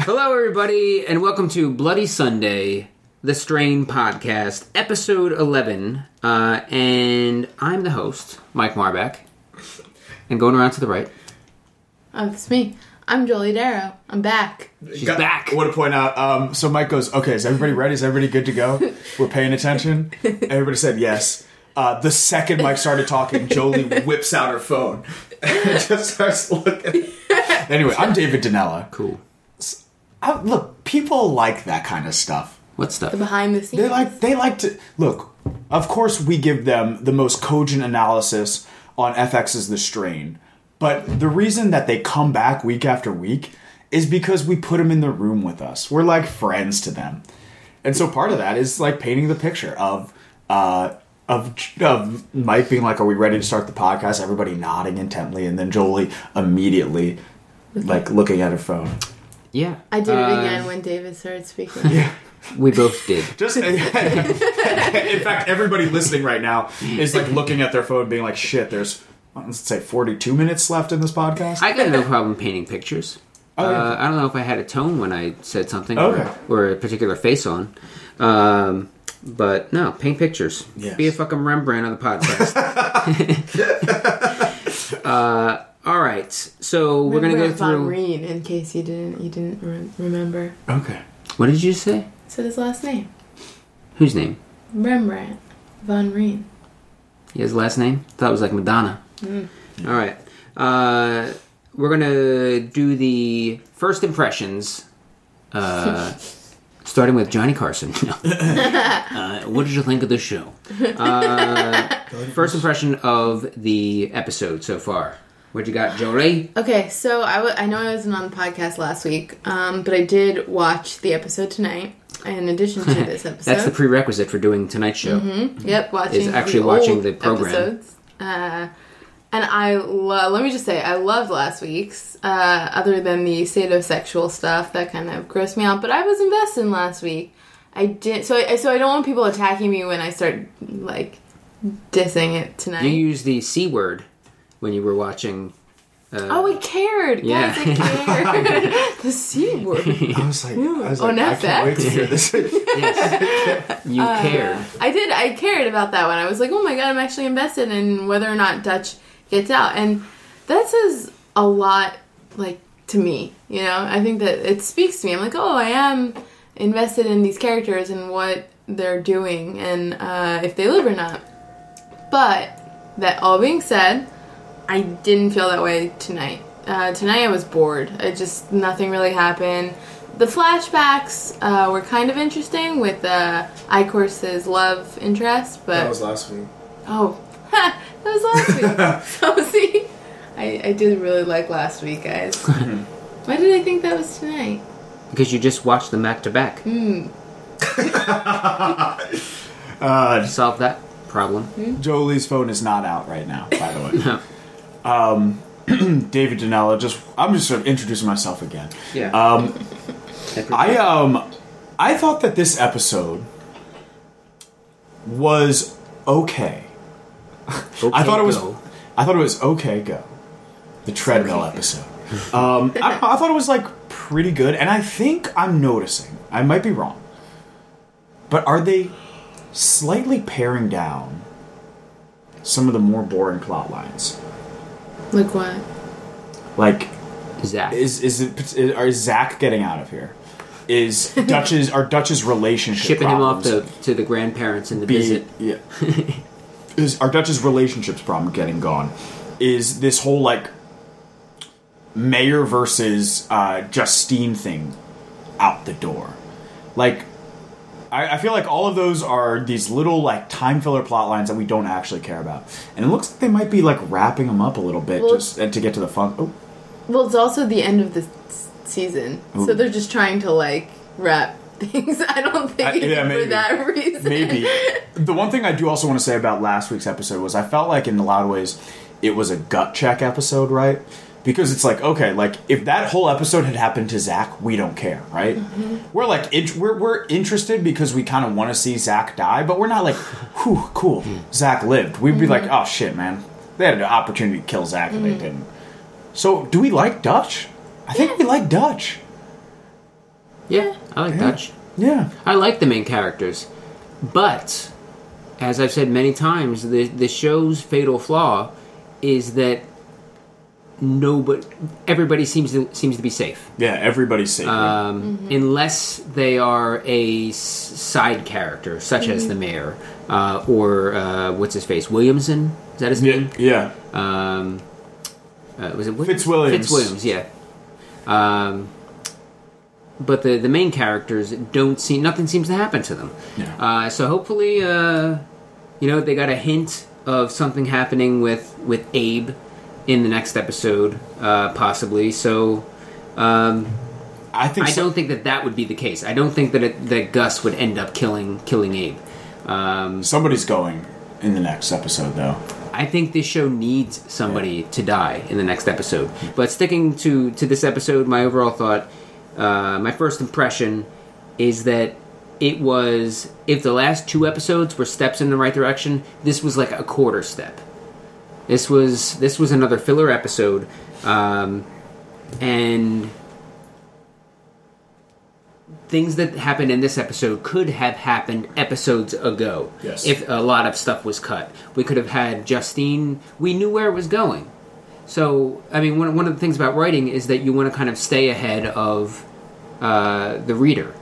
Hello, everybody, and welcome to Bloody Sunday, the Strain Podcast, episode 11. Uh, and I'm the host, Mike Marbeck. And going around to the right, Oh, it's me. I'm Jolie Darrow. I'm back. she's back. I want to point out. Um, so Mike goes, "Okay, is everybody ready? Is everybody good to go? We're paying attention." Everybody said yes. Uh, the second Mike started talking, Jolie whips out her phone and just starts looking. Anyway, I'm David Danella. Cool. I, look, people like that kind of stuff. What stuff? The behind the scenes. They like they like to look. Of course, we give them the most cogent analysis on FX's The Strain, but the reason that they come back week after week is because we put them in the room with us. We're like friends to them, and so part of that is like painting the picture of. Uh, of, of Mike being like, "Are we ready to start the podcast?" Everybody nodding intently, and then Jolie immediately, like looking at her phone. Yeah. I did it Uh, again when David started speaking. Yeah. We both did. Just in fact, everybody listening right now is like looking at their phone, being like, "Shit, there's let's say 42 minutes left in this podcast." I got no problem painting pictures. Oh, yeah. Uh, I don't know if I had a tone when I said something Okay. or, or a particular face on. Um, but no, paint pictures. Yes. Be a fucking Rembrandt on the podcast. uh, all right, so we're gonna go Rembrandt von through. Reen, in case you didn't you didn't re- remember. okay. What did you say? Said his last name. Whose name? Rembrandt von Reen. Yeah, his last name? Thought it was like Madonna. Mm. All right. Uh, we're gonna do the first impressions, uh, starting with Johnny Carson. No. uh, what did you think of the show? Uh, first impression of the episode so far. What you got, Jolie? Okay, so I I know I wasn't on the podcast last week, um, but I did watch the episode tonight. In addition to this episode, That's the prerequisite for doing tonight's show. Yep, watching Is actually the watching the program. Episodes. Uh, and I lo- let me just say I loved last week's. Uh, other than the sadossexual stuff that kind of grossed me out, but I was invested in last week. I did so. I, so I don't want people attacking me when I start like dissing it tonight. You use the c word when you were watching. Uh, oh, I cared. Yeah. Guys, I cared. the c word. I was like, I was On like, I can't wait to hear this. yes. you Uh, cared. I did. I cared about that one. I was like, oh my god, I'm actually invested in whether or not Dutch gets out, and that says a lot, like to me. You know, I think that it speaks to me. I'm like, oh, I am invested in these characters and what they're doing, and uh, if they live or not. But that all being said, I didn't feel that way tonight. Uh, tonight I was bored. I just nothing really happened. The flashbacks uh, were kind of interesting with uh, Eichhorst's love interest, but that was last week. oh, that was last week. so see, I, I did really like last week, guys. Why did I think that was tonight? Because you just watched them back to back. Uh, Solve that problem. Jolie's phone is not out right now, by the way. No. Um, David Danella, just I'm just sort of introducing myself again. Yeah. Um, I um, I thought that this episode was okay. I thought it was. go. I thought it was okay. Go. The treadmill episode. Um, I, I thought it was like pretty good, and I think I'm noticing. I might be wrong, but are they slightly paring down some of the more boring plot lines? Like what? Like, Zach. is is it is, are Zach getting out of here? Is Dutch's are Dutch's relationship shipping him off to, to the grandparents in the be visit. yeah? is our Dutch's relationships problem getting gone? Is this whole like mayor versus uh, Justine thing out the door? Like, I, I feel like all of those are these little like time filler plot lines that we don't actually care about, and it looks like they might be like wrapping them up a little bit Well- just uh, to get to the fun. Oh, Well, it's also the end of the s- season, so they're just trying to like wrap things. I don't think I- yeah, for that reason. Maybe. the one thing I do also want to say about last week's episode was I felt like in a lot of ways it was a gut check episode, right? Because it's like, okay, like if that whole episode had happened to Zach, we don't care, right? Mm-hmm. We're like, int- we're, we're interested because we kind of want to see Zach die, but we're not like, whew, cool, mm-hmm. Zach lived. We'd be like, mm-hmm. oh shit, man, they had an opportunity to kill Zach and they didn't. So, do we like Dutch? I think we like Dutch. Yeah, I like Yeah. Dutch. Yeah. I like the main characters, but as I've said many times, the the show's fatal flaw is that nobody, everybody seems to seems to be safe, Yeah, everybody's safe. um, unless they are a side character, such as the mayor uh, or uh, what's his face, Williamson. Is that his yeah, name? yeah. Um, uh, was it Williams? Fitzwilliams. Fitzwilliams, yeah. Um, but the the main characters don't seem nothing seems to happen to them. Yeah. Uh, so hopefully, uh, you know, they got a hint of something happening with with Abe in the next episode, uh, possibly. So. Um, I think I so- don't think that that would be the case. I don't think that it, that Gus would end up killing killing Abe. Um, somebody's going in the next episode, though. I think this show needs somebody to die in the next episode. But sticking to to this episode, my overall thought, uh, my first impression is that it was if the last two episodes were steps in the right direction, this was like a quarter step. This was this was another filler episode, um, and things that happened in this episode could have happened episodes ago. Yes. If a lot of stuff was cut, we could have had Justine. We knew where it was going. So, I mean, one, one of the things about writing is that you want to kind of stay ahead of uh, the reader.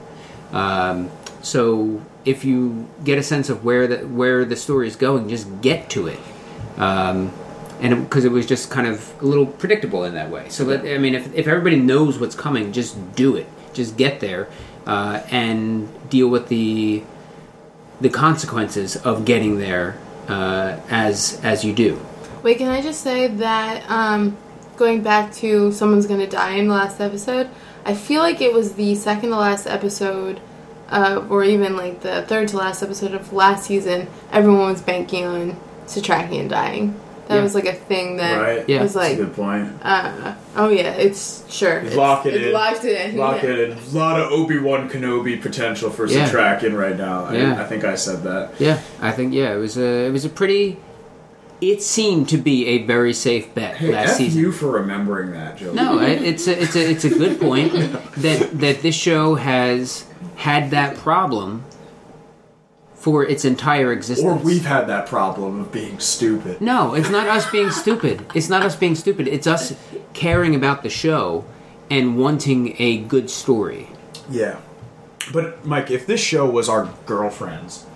Um, so, if you get a sense of where the where the story is going, just get to it. Um, and because it, was just kind of a little predictable in that way. So, that, I mean, if, if everybody knows what's coming, just do it. Just get there uh, and deal with the the consequences of getting there uh, as as you do. Wait, can I just say that um, going back to someone's gonna die in the last episode, I feel like it was the second to last episode, uh, or even like the third to last episode of last season. Everyone was banking on Setrakian dying. That Yeah. was like a thing that Right. Yeah. was like, That's a good point. uh, oh yeah, it's sure. It's, Lock it in. Locked it in. Lock yeah. it in. A lot of Obi Wan Kenobi potential for Yeah. Setrakian right now. Yeah. I, I think I said that. Yeah, I think yeah, it was a it was a pretty. It seemed to be a very safe bet Hey, last F season. you for remembering that, Joe. No, it- it's a it's a it's a good point that that this show has had that problem for its entire existence. Or we've had that problem of being stupid. No, it's not us being stupid. It's not us being stupid. It's us caring about the show and wanting a good story. Yeah. But, Mike, if this show was our girlfriends,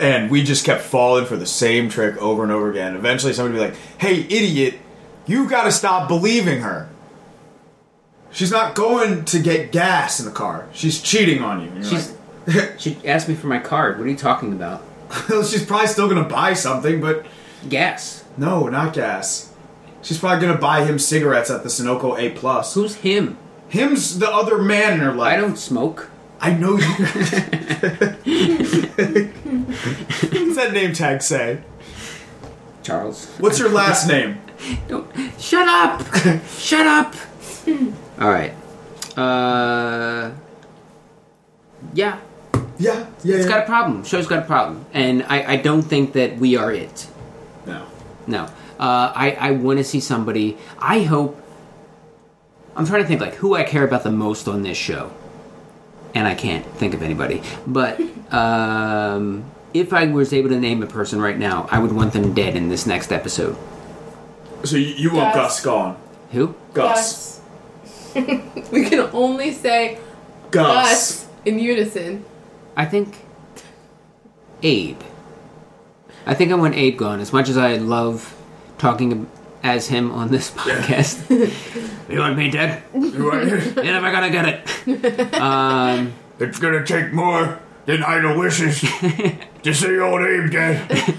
and we just kept falling for the same trick over and over again, eventually somebody would be like, hey, idiot, you gotta stop believing her. She's not going to get gas in the car. She's cheating on you. She's like, she asked me for my card. What are you talking about? She's probably still gonna buy something, but Gas. no, not gas. She's probably gonna buy him cigarettes at the Sunoco A plus. Who's him? Him's the other man in her life. I don't smoke. I know you. What's that name tag say? Charles. What's your last name? Don't shut up. shut up. All right. Uh. Yeah, Yeah, yeah. it's got a problem. Show's got a problem, and I, I don't think that we are it. no. No. Uh, I, I want to see somebody. I hope. I'm trying to think like who I care about the most on this show, and I can't think of anybody. But um, if I was able to name a person right now, I would want them dead in this next episode. So you, you want Gus. Gus gone? Who? Gus. Gus. we can only say Gus. Gus in unison. I think Abe. I think I want Abe gone. As much as I love talking as him on this podcast, you want me dead? You're never gonna get it. Um, it's gonna take more than idle wishes to see old Abe dead.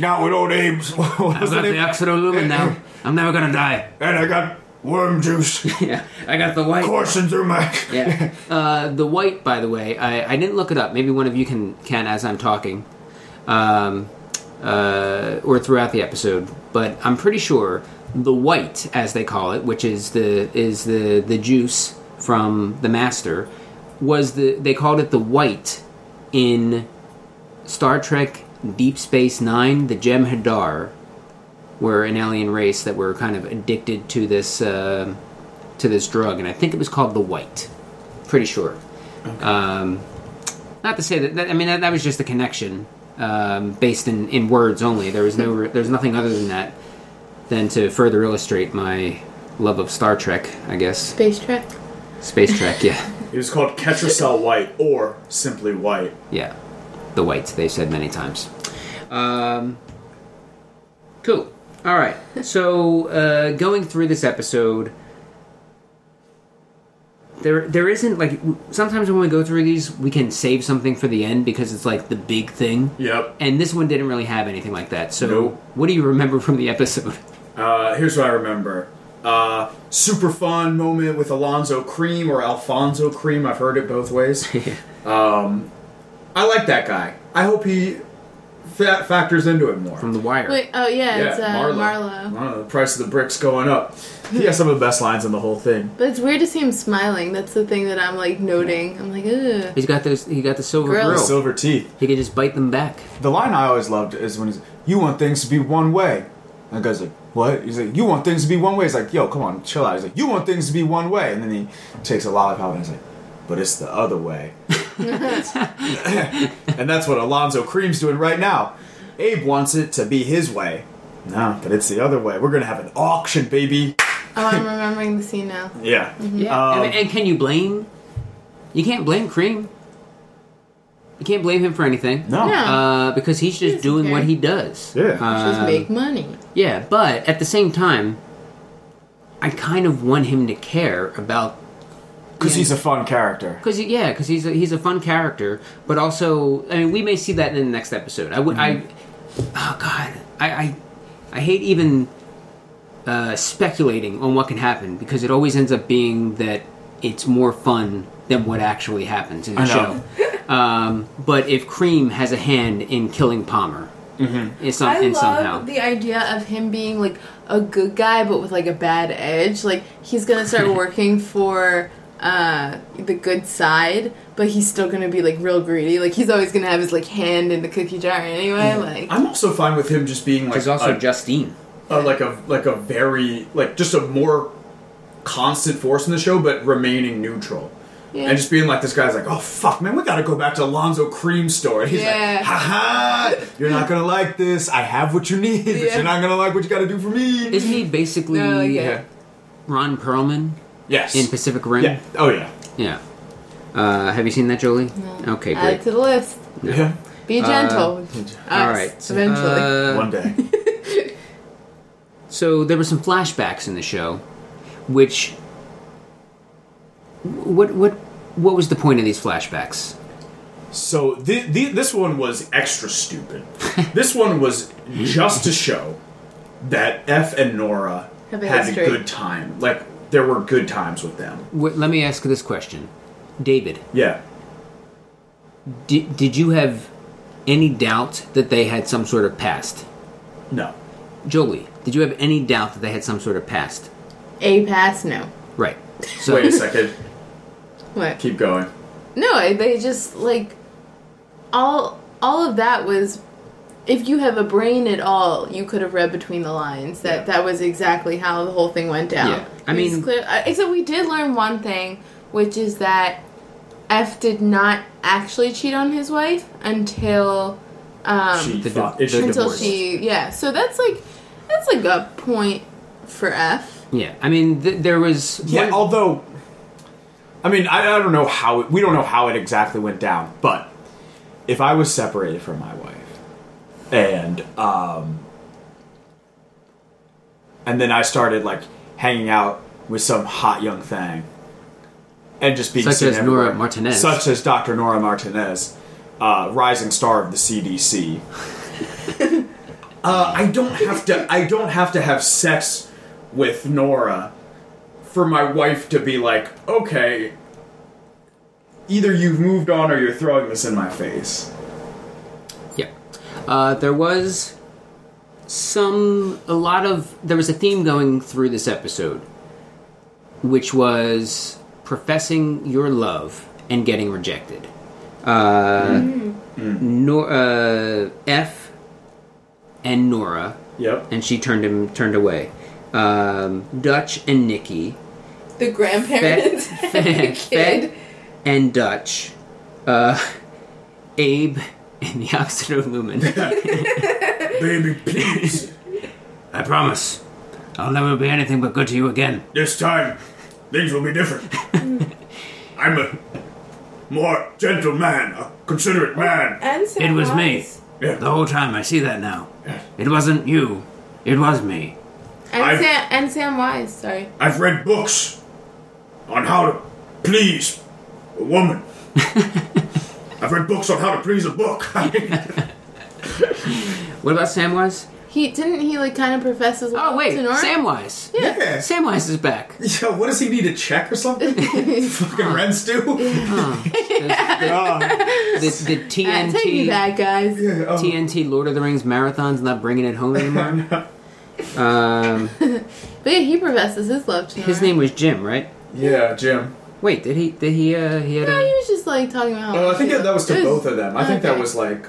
Not with old Abe's. I've the got the name? oxidolumin now. I'm never gonna die. And I got worm juice Yeah, I got the white. coursing through my. Yeah, uh, the white. By the way, I, I didn't look it up. Maybe one of you can can as I'm talking, um, uh, or throughout the episode. But I'm pretty sure the white, as they call it, which is the is the the juice from the master, was the they called it the white in Star Trek Deep Space Nine. The Jem'Hadar were an alien race that were kind of addicted to this uh, to this drug, and I think it was called the white. pretty sure. Um, not to say that, that I mean that, that was just a connection um, based in, in words only. There was no there's nothing other than that than to further illustrate my love of Star Trek. I guess Space Trek. Space Trek. Yeah, it was called Ketracel White or simply White. yeah. The White. they said many times. Um, cool. All right. So uh, going through this episode. There, there isn't like sometimes when we go through these, we can save something for the end because it's like the big thing. Yep. And this one didn't really have anything like that. So, Nope. what do you remember from the episode? Uh, here's what I remember. Uh, super fun moment with Alonzo Creem or Alfonso Cream. I've heard it both ways. um, I like that guy. I hope he fa- factors into it more. From The Wire. Wait, oh yeah, yeah, it's uh, Marlo. Marlo. The price of the bricks going up. He has some of the best lines in the whole thing. But it's weird to see him smiling. That's the thing that I'm like noting. I'm like, ugh. He's got those. He got the silver Grill. grill. The silver teeth. He can just bite them back. The line I always loved is when he's, "You want things to be one way," and the guy's like, "What?" He's like, "You want things to be one way." He's like, "Yo, come on, chill out." He's like, "You want things to be one way," and then he takes a lollipop and he's like, "But it's the other way." and that's what Alonzo Creem's doing right now. Abe wants it to be his way. No, but it's the other way. We're gonna have an auction, baby. Oh, I'm remembering the scene now. Yeah. Yeah. Um, and, and can you blame? You can't blame Creem. You can't blame him for anything. no. No. Uh, because he's just doesn't doing what he does. Yeah. Just Um, make money. Yeah, but at the same time, I kind of want him to care about Because he's a fun character. Because yeah, because he's a, he's a fun character, but also I mean we may see that in the next episode. I would I oh god I I, I hate even uh, speculating on what can happen because it always ends up being that it's more fun than what actually happens in the I show. um, but if Creem has a hand in killing Palmer, in, some, I love somehow. the idea of him being like a good guy, but with like a bad edge. Like he's gonna start working for uh, the good side, but he's still gonna be like real greedy. Like he's always gonna have his like hand in the cookie jar anyway. Like I'm also fine with him just being like There's also a, Justine. a- like a like a very like just a more constant force in the show, but remaining neutral. Yeah. And just being like, this guy's like, oh fuck, man, we gotta go back to Alonzo Creem store. And he's Yeah. like, ha ha, you're not gonna like this. I have what you need, but Yeah. you're not gonna like what you gotta do for me. Isn't he basically No, like yeah. Ron Perlman Yes. in Pacific Rim? yeah. Oh yeah. Yeah. Uh, have you seen that, Jolie? No. Okay, Add it to the list. Yeah. Be gentle. with all us, right. Eventually. Uh, One day. so there were some flashbacks in the show, which what what what was the point of these flashbacks? So the, the, this one was extra stupid. this one was just to show that Eph and Nora Have a had a good time. Like there were good times with them. Wh- let me ask this question, David. Yeah. Did did you have any doubt that they had some sort of past? No. Jolie, did you have any doubt that they had some sort of past? A past, No. Right. So Wait a second. What? Keep going. No, they just like all all of that was if you have a brain at all, you could have read between the lines that Yeah. that was exactly how the whole thing went down. Yeah. I It's mean- clear, except we did learn one thing, which is that Eph did not actually cheat on his wife until um, she the thought di- it should the until divorce. she yeah. So that's like that's like a point for Eph. yeah, I mean th- there was Yeah, one- although I mean, I, I don't know how it, we don't know how it exactly went down, but if I was separated from my wife and um and then I started like hanging out with some hot young thing and just being Such as Nora. Martinez. such as Dr. Nora Martinez, uh, rising star of the CDC. uh, I don't have to. I don't have to have sex with Nora for my wife to be like, okay, either you've moved on or you're throwing this in my face. Yeah. Uh, there was some, a lot of, there was a theme going through this episode, which was professing your love and getting rejected. Uh, Nor- uh, Eph and Nora, Yep. and she turned him turned away. Um, Dutch and Nikki, The grandparents Fed- and the Fed- kid. and Dutch, uh, Abe, and the Oxidolumen. Baby, please. I promise, I'll never be anything but good to you again. This time, things will be different. I'm a more gentle man, a considerate man. And Sam It was me. Yeah. The whole time, I see that now. Yeah. It wasn't you, it was me. And I've- Sam and Sam Wise. Sorry. I've read books on how to please a woman. I've read books on how to please a book. What about Samwise? He didn't he like kind of profess his love Oh, wait, to Nora? Samwise. Yeah. Yeah. Samwise is back. Yeah, what does he need a check or something? Fucking rent stew? The, the take me TNT, back, guys. oh. TNT Lord of the Rings marathon's not bringing it home anymore. um, But yeah, he professes his love to Nora. his name was Jim, right? Yeah, Jim. Wait, did he? Did he? Uh, he had No, he was just like talking about. how Oh, I think that, that was to loved- it both of them. I think that was like,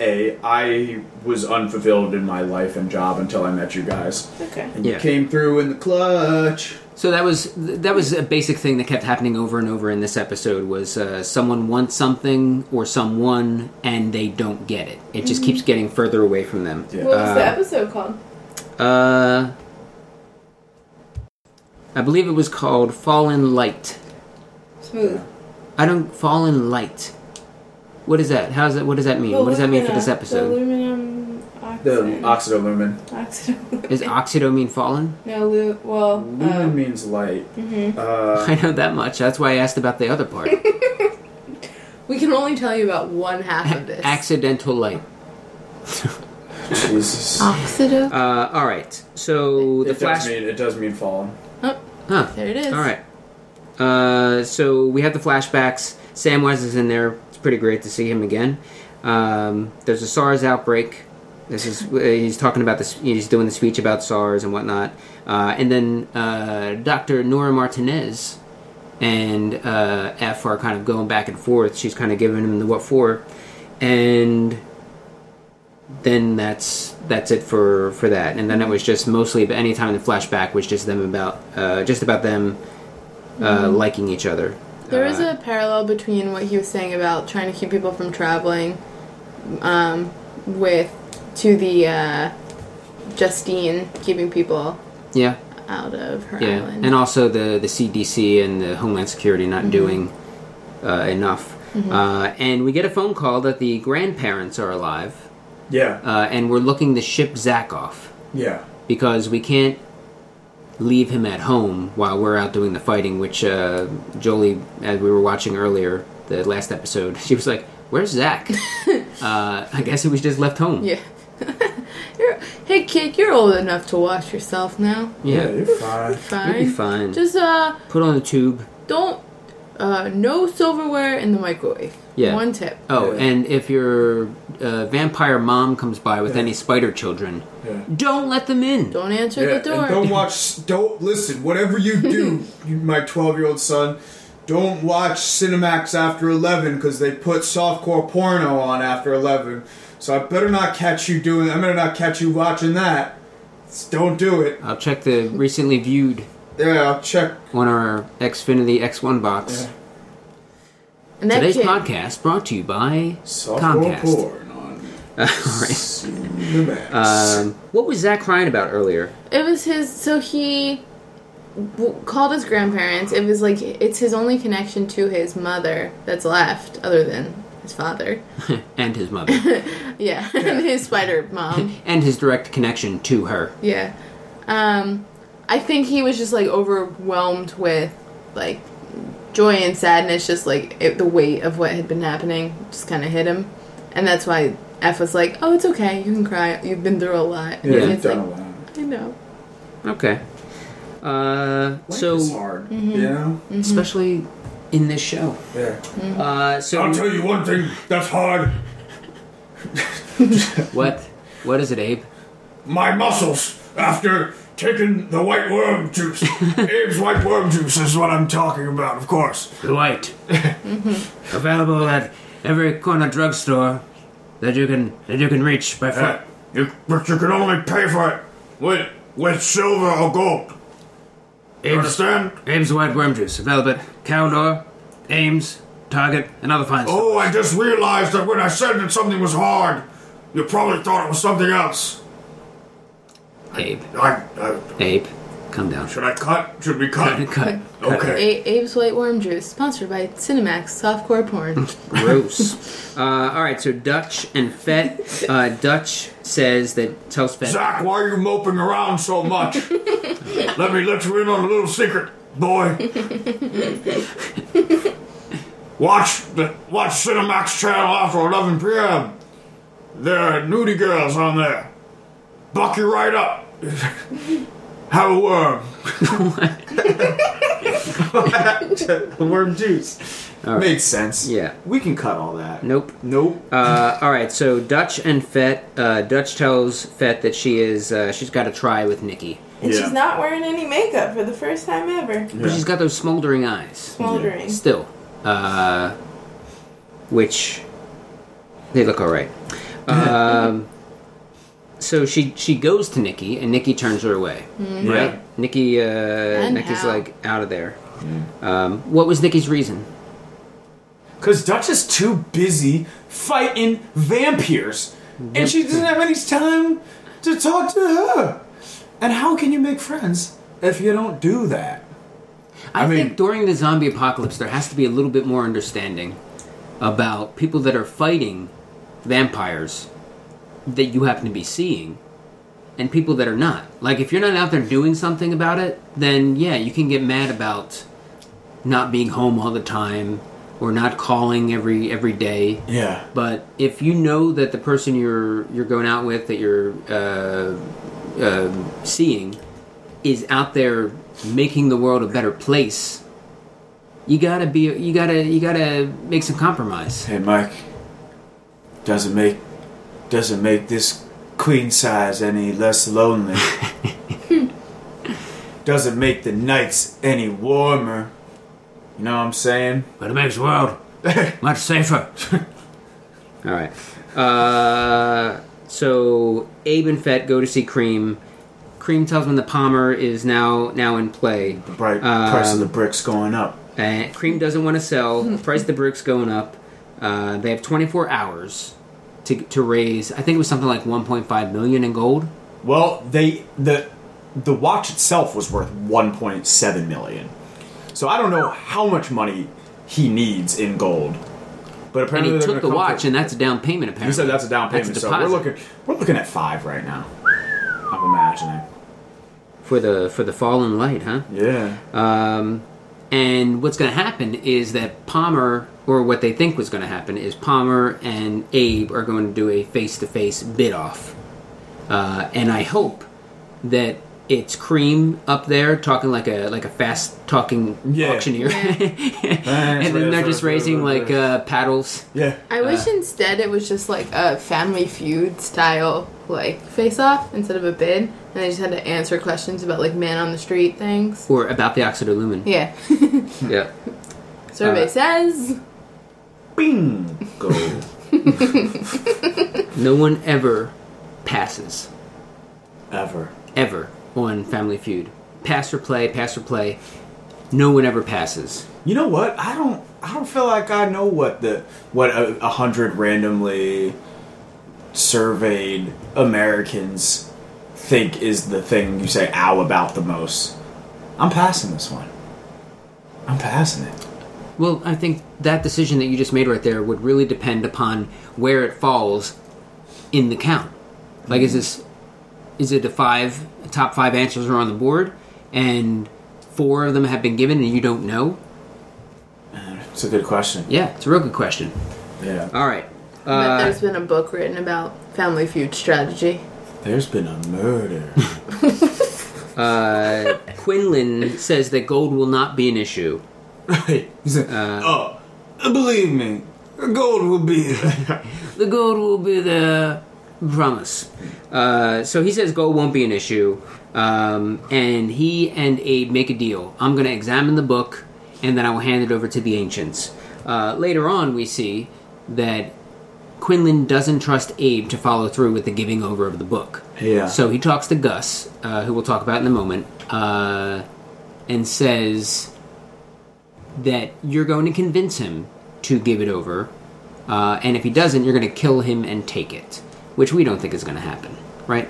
a I was unfulfilled in my life and job until I met you guys, Okay. and Yeah. you came through in the clutch. So that was that was a basic thing that kept happening over and over in this episode was uh, someone wants something or someone and they don't get it. It just keeps getting further away from them. Yeah. What was the Uh, episode called? Uh, I believe it was called Fallen Light. Smooth. I don't Fallen Light. What is that? How's that? What does that mean? what does that mean for this The episode? aluminum The oxide. oxidolumen. Oxidolumen. Is oxido mean fallen? No, lu- well, Lumen um, means light. mhm. Uh, I know that much. That's why I asked about the other part. we can only tell you about one half of this. Accidental light. Jesus. Oxido. Uh, all right. So the it flash. does mean it does mean fallen. Oh, Huh. there it is. All right. Uh, so we have the flashbacks. Samwise is in there. It's pretty great to see him again. Um, there's a SARS outbreak. This is he's talking about this. He's doing the speech about SARS and whatnot. Uh, and then uh, Dr. Nora Martinez and uh, Eph are kind of going back and forth. She's kind of giving him the what for, and then that's that's it for for that. And then it was just mostly, but anytime the flashback was just them about uh, just about them uh, liking each other. There is Uh, a parallel between what he was saying about trying to keep people from traveling, um, with to the uh, Justine keeping people yeah, out of her yeah, island. and also the the CDC and the Homeland Security not doing uh, enough. Uh, and we get a phone call that the grandparents are alive, Yeah. uh, and we're looking to ship Zach off Yeah. because we can't leave him at home while we're out doing the fighting. Which uh, Jolie, as we were watching earlier, the last episode, she was like, "Where's Zach?" uh, I guess he was just left home. yeah. you're, hey kid, you're old enough to wash yourself now. Yeah, you're fine. Fine. you'll be fine. Just uh, Put on the tube. don't uh, no silverware in the microwave. Yeah. One tip. Oh, Yeah. and if your uh, vampire mom comes by with Yeah. any spider children, Yeah. don't let them in. Don't answer Yeah, the door. and don't watch. Don't listen. Whatever you do, you, my twelve-year-old son, don't watch Cinemax after eleven because they put softcore porno on after eleven. So I better not catch you doing. I better not catch you watching that. Just don't do it. I'll check the recently viewed Yeah, I'll check. on our Xfinity X1 box. Yeah. and Today's kid, podcast brought to you by Softcore Comcast. porn on All right. Um, what was Zach crying about earlier? It was his. So he w- called his grandparents. It was like it's his only connection to his mother that's left, other than his father. and his mother. Yeah, and his spider mom. and his direct connection to her. Yeah. Um, I think he was just like overwhelmed with like joy and sadness. Just like it, the weight of what had been happening just kind of hit him, and that's why Eph was like, "Oh, it's okay. You can cry. You've been through a lot." yeah, And you've it's done like, a lot. I know. Okay. Uh, Life so, is hard, Mm-hmm. you know. especially in this show. Yeah. Uh, so, I'll tell you one thing that's hard. what? What is it, Abe? My muscles after taking the white worm juice. Abe's white worm juice is what I'm talking about, of course. The white. Available at every corner drugstore that you can that you can reach by foot. Uh, you, but you can only pay for it with with silver or gold. You Abe's, understand? Abe's white worm juice available at Caldor, Ames, target, and other fine stuff. Oh, I just realized that when I said that something was hard, you probably thought it was something else. Abe, I, I Abe, come down. should I cut? Should we cut? Cut. Okay. A- Abe's White Worm Juice, sponsored by Cinemax Softcore Porn. Gross. uh, all right, so Dutch and Fet. Uh, Dutch says that tells Fet. Zach, why are you moping around so much? let me let you in on a little secret, boy. watch the watch Cinemax channel after 11 p.m. There are nudie girls on there. Buck you right up. Have a worm. The worm juice. Makes sense. Yeah. We can cut all that. Nope. Nope. Uh, all right, so Dutch and Fet. Uh, Dutch tells Fet that she is uh, she's got to try with Nikki, And Yeah. she's not wearing any makeup for the first time ever. but she's got those smoldering eyes Smoldering. still, uh, which they look all right. Um, so she she goes to Nikki, and Nikki turns her away. Right? Nikki uh, Nikki's how? like out of there. Um, what was Nikki's reason? Because Dutch is too busy fighting vampires. And she doesn't have any time to talk to her. And how can you make friends if you don't do that? I, I mean- think during the zombie apocalypse, there has to be a little bit more understanding about people that are fighting vampires that you happen to be seeing and people that are not. Like, if you're not out there doing something about it, then yeah, you can get mad about not being home all the time or not calling every every day. Yeah. But if you know that the person you're you're going out with that you're uh, uh, seeing is out there making the world a better place, you gotta be you gotta you gotta make some compromise. Hey Mike. Doesn't make doesn't make this queen size any less lonely. doesn't make the nights any warmer. You know what I'm saying? But it makes the world much safer. All right. Uh, so Abe and Fet go to see Creem. Creem tells them the Palmer is now now in play. The bright price of Um, the bricks going up. And Creem doesn't want to sell. The price of the bricks going up. Uh, they have 24 hours to, to raise. I think it was something like 1.5 million in gold. Well, they the the watch itself was worth 1.7 million. So I don't know how much money he needs in gold. But And apparently he took the watch, and that's a down payment. Apparently, He said that's a down payment. a so we're looking we're looking at five right now. I'm imagining. for the for the fallen light, huh? Yeah. Um, and what's going to happen is that Palmer, or what they think was going to happen, is Palmer and Abe are going to do a face to face bid off. Uh, and I hope that it's Creem up there talking like a like a fast talking Yeah. auctioneer, and then they're just raising like uh, paddles. Yeah. I wish instead it was just like a Family Feud style like face off instead of a bid, and they just had to answer questions about like man on the street things. Or about the Oxidolumen. Yeah. Yeah. Survey Uh, says Bing. Go. No one ever passes. Ever. Ever on Family Feud. Pass or play, pass or play. No one ever passes. You know what? I don't. I don't feel like I know what the what a, a hundred randomly surveyed Americans think is the thing you say "ow" about the most. I'm passing this one. I'm passing it. Well, I think that decision that you just made right there would really depend upon where it falls in the count. Like, is this is it a five top five answers are on the board, and four of them have been given, and you don't know? It's a good question. Yeah, it's a real good question. Yeah. All right, but uh, there's been a book written about Family Feud strategy. There's been a murder. uh, Quinlan says that gold will not be an issue. He's like, Uh, oh, believe me, the gold will be. there. the gold will be there. Promise. Uh, so he says gold won't be an issue, um, and he and Abe make a deal. I'm going to examine the book, and then I will hand it over to the ancients. Uh, later on, we see that Quinlan doesn't trust Abe to follow through with the giving over of the book. Yeah. So he talks to Gus, uh, who we'll talk about in a moment, uh, and says that you're going to convince him to give it over, uh, and if he doesn't, you're going to kill him and take it, which we don't think is going to happen, right?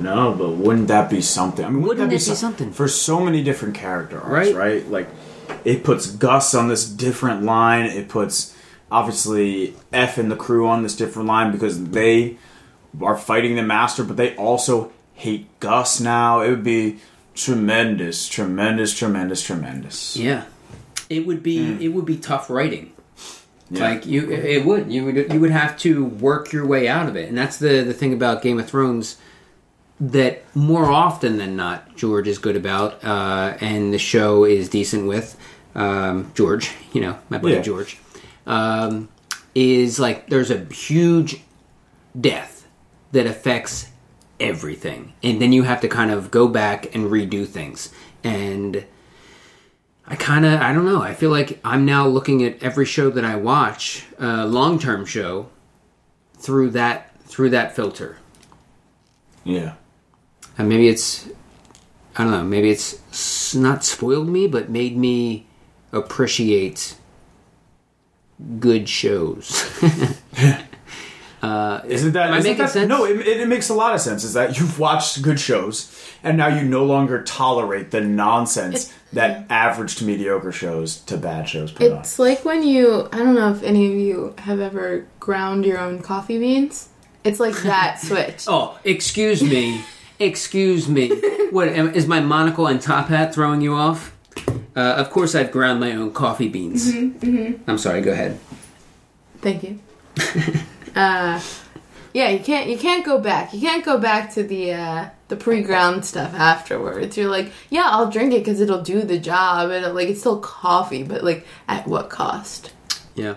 No, but wouldn't that be something? I mean, Wouldn't that it be some- something? for so many different character arcs, Right. right? Like, it puts Gus on this different line. It puts obviously Eph and the crew on this different line because they are fighting the Master, but they also hate Gus now. It would be tremendous, tremendous, tremendous, tremendous. Yeah, it would be it would be tough writing. Yeah. Like you, it would you would you would have to work your way out of it, and that's the the thing about Game of Thrones that more often than not George is good about, uh, and the show is decent with um, George. You know, my buddy Yeah. George um, is like there's a huge death that affects everything, and then you have to kind of go back and redo things and. I kind of, I don't know. I feel like I'm now looking at every show that I watch, uh, long term show, through that through that filter. Yeah. And maybe it's, I don't know. Maybe it's not spoiled me, but made me appreciate good shows. Isn't that, Am I isn't making that- sense? No, it, it, it makes a lot of sense. Is that you've watched good shows and now you no longer tolerate the nonsense It's- that average to mediocre shows to bad shows put on. It's like when you, I don't know if any of you have ever ground your own coffee beans. It's like that switch. oh, excuse me, excuse me. What am- is my monocle and top hat throwing you off? Uh, of course, I've ground my own coffee beans. I'm sorry. Go ahead. Thank you. uh, yeah, you can't you can't go back. You can't go back to the uh, the pre-ground stuff afterwards. You're like, yeah, I'll drink it because it'll do the job. And like, it's still coffee, but like, at what cost? Yeah.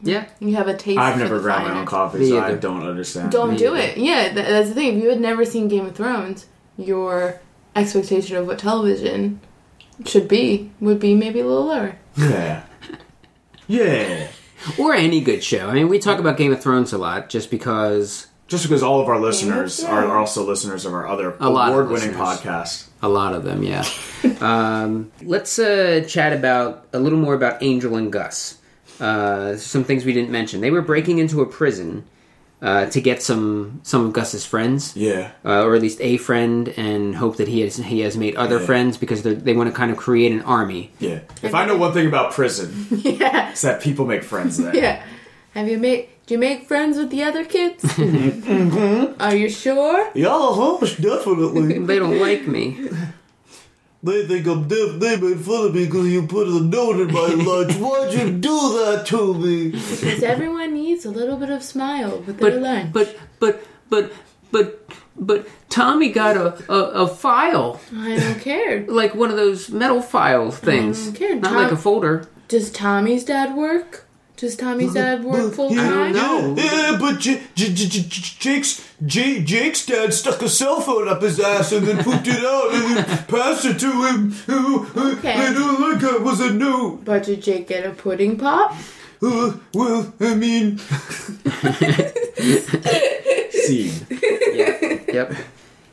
Hmm. Yeah. You have a taste. I've never the ground my own coffee, Me so I don't understand. Don't Me do either. it. Yeah, th- that's the thing. If you had never seen Game of Thrones, your expectation of what television should be would be maybe a little lower. Yeah. Yeah. Or any good show. I mean, we talk about Game of Thrones a lot just because Just because all of our listeners are, are also listeners of our other A award-winning listeners. podcast. a lot of them, yeah. um, let's uh, chat about a little more about Angel and Gus. Uh, some things we didn't mention. They were breaking into a prison uh, to get some some of Gus's friends. Yeah. uh, or at least a friend, and hope that he has he has made other Yeah. friends because they're- they want to kind of create an army. Yeah. If I know one thing about prison, yeah. it's that people make friends there. Yeah. Have you made? Do you make friends with the other kids? Are you sure? Yeah, uh-huh, definitely. They don't like me. They think I'm deaf. They made fun of me because you put a note in my lunch. Why'd you do that to me? Because everyone needs a little bit of smile with But their lunch. but but but but but Tommy got a, a, a file I don't care. like one of those metal file things, Okay, not Tom- like a folder. Does Tommy's dad work? Does Tommy's dad work full I time? don't know. Yeah, but J- J- J- J- Jake's J- Jake's dad stuck a cell phone up his ass and then pooped it out and then passed it to him. Okay. I don't like that was a note. But did Jake get a pudding pop? Uh, well, I mean. Scene. Yeah. yep.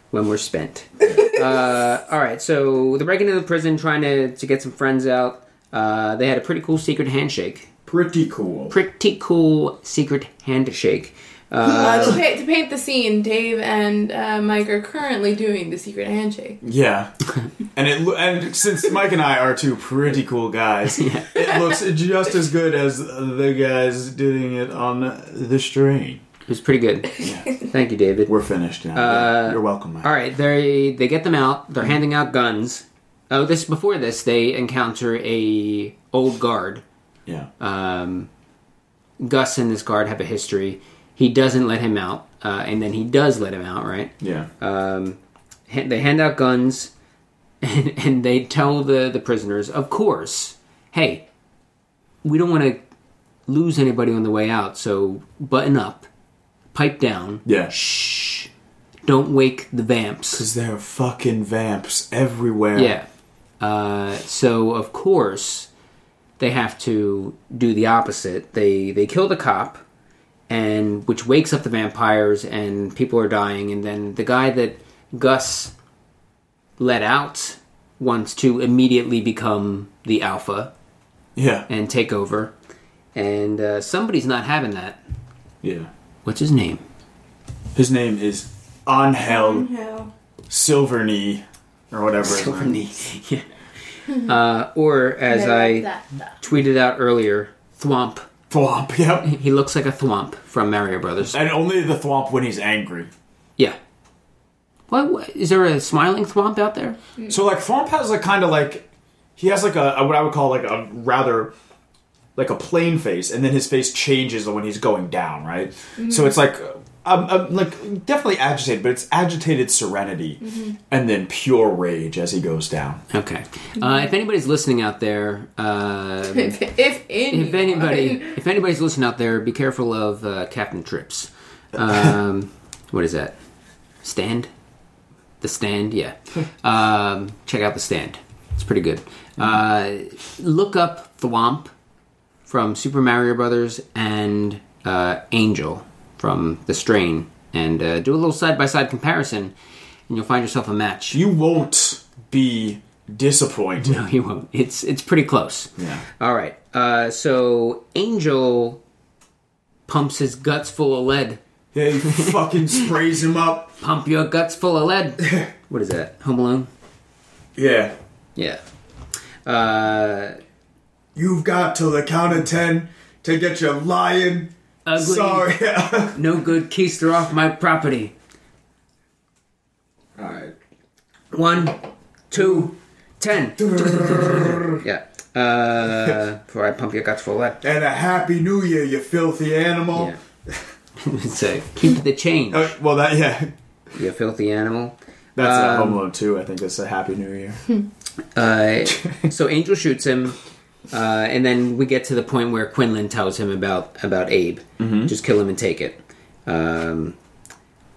When we're spent. Uh, all right. So they're breaking into the prison, trying to to get some friends out. Uh, they had a pretty cool secret handshake. Pretty cool. Pretty cool secret handshake. Uh, to, paint, to paint the scene, Dave and uh, Mike are currently doing the secret handshake. Yeah, and it lo- and since Mike and I are two pretty cool guys, it looks just as good as the guys doing it on the strain. it was pretty good. Thank you, David. We're finished now. Uh, You're welcome, Mike. All right, they they get them out. They're handing out guns. Oh, this before this, they encounter a old guard. Yeah, Um, Gus and this guard have a history. He doesn't let him out, uh, and then he does let him out. Right? yeah. Um, ha- they hand out guns, and, and they tell the the prisoners, of course, hey, we don't want to lose anybody on the way out, so button up, pipe down, Yeah. shh, don't wake the vamps. Because there are fucking vamps everywhere. Yeah. Uh, so of course they have to do the opposite. They they kill the cop, and which wakes up the vampires, and people are dying. And then the guy that Gus let out wants to immediately become the alpha Yeah. and take over. And uh, somebody's not having that. Yeah. What's his name? His name is Angel Hell. Silverknee or whatever. his name yeah. Uh, or as I that tweeted out earlier, Thwomp. Thwomp, yep. He looks like a Thwomp from Mario Brothers. And only the Thwomp when he's angry. Yeah. What, what is there a smiling Thwomp out there? So like Thwomp has like kind of like he has like a, a what I would call like a rather like a plain face, and then his face changes when he's going down, right? So it's like um, um, like definitely agitated, but it's agitated serenity, and then pure rage as he goes down. Okay. Uh, if anybody's listening out there, uh, If, if, if anybody if anybody's listening out there, be careful of uh, Captain Trips. Um, what is that? Stand? The stand? Yeah. Um, check out the stand. It's pretty good. Uh, look up Thwomp from Super Mario Brothers and uh, Angel from The Strain, and uh, do a little side by side comparison, and you'll find yourself a match. You won't be disappointed. No, you won't. It's it's pretty close. Yeah. All right. Uh, so Angel pumps his guts full of lead. Yeah, he fucking sprays him up. Pump your guts full of lead. what is that? Home Alone? Yeah. Yeah. Uh, You've got till the count of ten to get your lion. Ugly. Sorry. No good. Keister off my property. All right. One, two, ten. yeah. Uh, before I pump your guts full of. And a happy new year, you filthy animal. Yeah. so keep the change. Uh, well, that yeah, You filthy animal. that's Um, Home Alone too. I think it's a Happy New Year. Uh, so Angel shoots him, uh, and then we get to the point where Quinlan tells him about about Abe. Just kill him and take it. Um,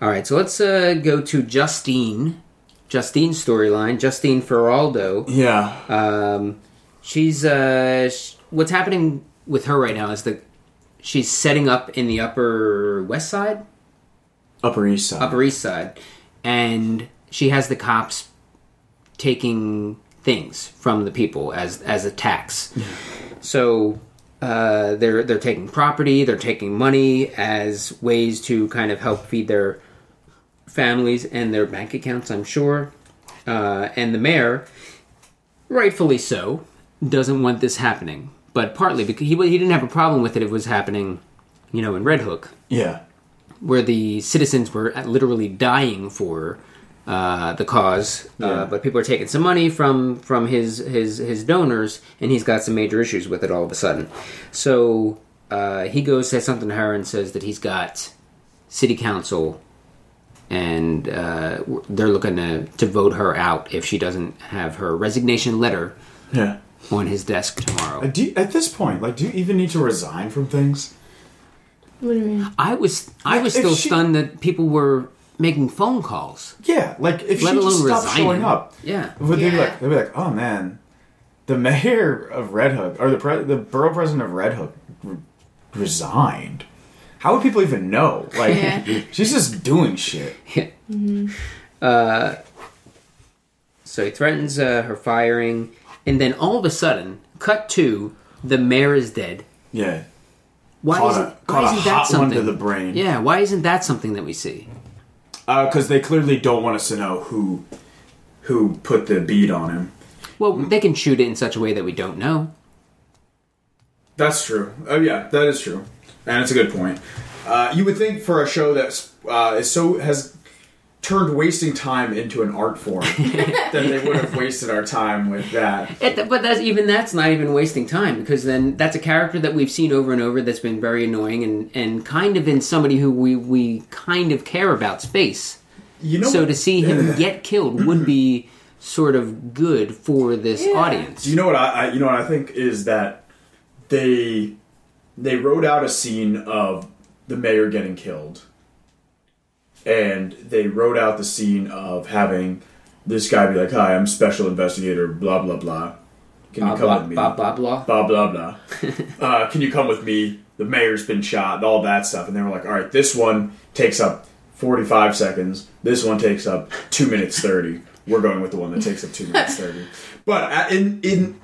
all right, so let's uh, go to Justine. Justine's storyline. Justine Feraldo. Yeah, Um, she's uh, sh- what's happening with her right now is that she's setting up in the Upper West Side, Upper East Side. Upper East Side, and she has the cops taking things from the people as as a tax. So uh, they're they're taking property, they're taking money as ways to kind of help feed their families and their bank accounts. I'm sure, uh, and the mayor, rightfully so, doesn't want this happening. But partly because he he didn't have a problem with it. It was happening, you know, in Red Hook Yeah, where the citizens were literally dying for uh, the cause, Yeah. uh, but people are taking some money from from his his his donors, and he's got some major issues with it all of a sudden. So uh, he goes says something to her and says that he's got city council, and uh, they're looking to to vote her out if she doesn't have her resignation letter yeah. on his desk Uh, tomorrow. do you, at this point, like, do you even need to resign from things? What do you mean? I was I was If still she- stunned that people were making phone calls. Yeah, like if Let she alone just stopped resigning. showing up, Yeah. would they be like, they'd be like, oh man, the mayor of Red Hook or the pre- the borough president of Red Hook re- resigned. How would people even know? Like, Yeah. she's just doing shit. Uh, so he threatens uh, her firing, and then all of a sudden, cut to the mayor is dead. Yeah, Why Caught isn't caught why a isn't that hot one something to the brain. Yeah, why isn't that something that we see? Because they clearly don't want us to know who who put the bead on him. Well, they can shoot it in such a way that we don't know. That's true. Oh yeah, that is true, and it's a good point. Uh, you would think for a show that uh, is so has turned wasting time into an art form then they would have wasted our time with that. It, but that's even that's not even wasting time because then that's a character that we've seen over and over that's been very annoying and and kind of in somebody who we we kind of care about space. You know, So to see him get killed would be sort of good for this Yeah. audience. You know what I, I you know what I think is that they they wrote out a scene of the mayor getting killed and they wrote out the scene of having this guy be like hi i'm special investigator blah blah blah. Can you come blah with me? blah blah blah. blah blah blah. Uh, can you come with me? The mayor's been shot and all that stuff. And they were like all right this one takes up 45 seconds. This one takes up 2 minutes 30 we're going with the one that takes up 2 minutes 30 but uh, in in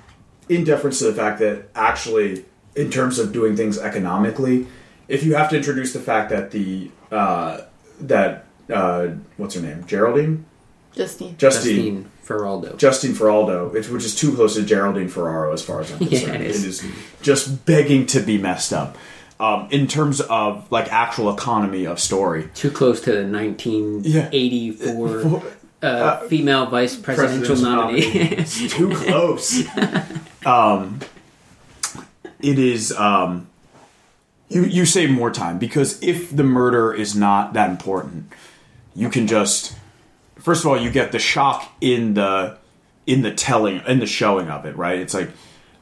in deference to the fact that actually, in terms of doing things economically, if you have to introduce the fact that the uh, that uh, what's her name, Geraldine, Justine. Justine, Justine Feraldo. Justine Feraldo, which, which is too close to Geraldine Ferraro as far as I'm Yeah, concerned. it is. It is just begging to be messed up. Um, in terms of like actual economy of story, Too close to the 1984 uh, female vice presidential president's nominee. It's too close. um, it is. Um, you you save more time because if the murder is not that important, you can just. First of all, you get the shock in the in the telling in the showing of it. Right? It's like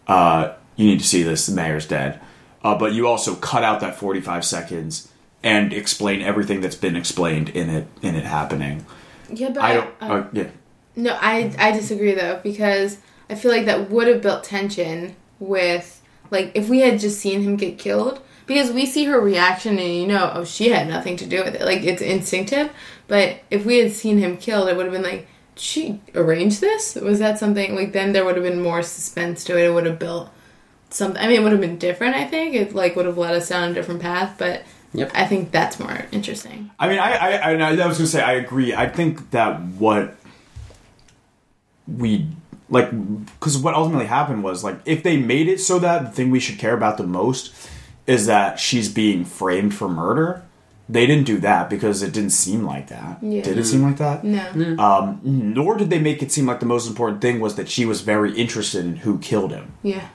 uh, you need to see this. The mayor's dead, uh, but you also cut out that forty five seconds and explain everything that's been explained in it in it happening. Yeah, but I don't. uh, uh, yeah. No, I I disagree though because I feel like that would have built tension with like if we had just seen him get killed because we see her reaction and you know oh she had nothing to do with it. Like it's instinctive. But if we had seen him killed it would have been like she arranged this? Was that something? Like then there would have been more suspense to it. It would have built something. I mean it would have been different I think. It like would have led us down a different path. But Yep. I think that's more interesting. I mean, I, I, I, I was gonna say I agree. I think that what we like, because what ultimately happened was like, if they made it so that the thing we should care about the most is that she's being framed for murder, they didn't do that because it didn't seem like that. Yeah. Did it seem like that? no Um, nor did they make it seem like the most important thing was that she was very interested in who killed him. yeah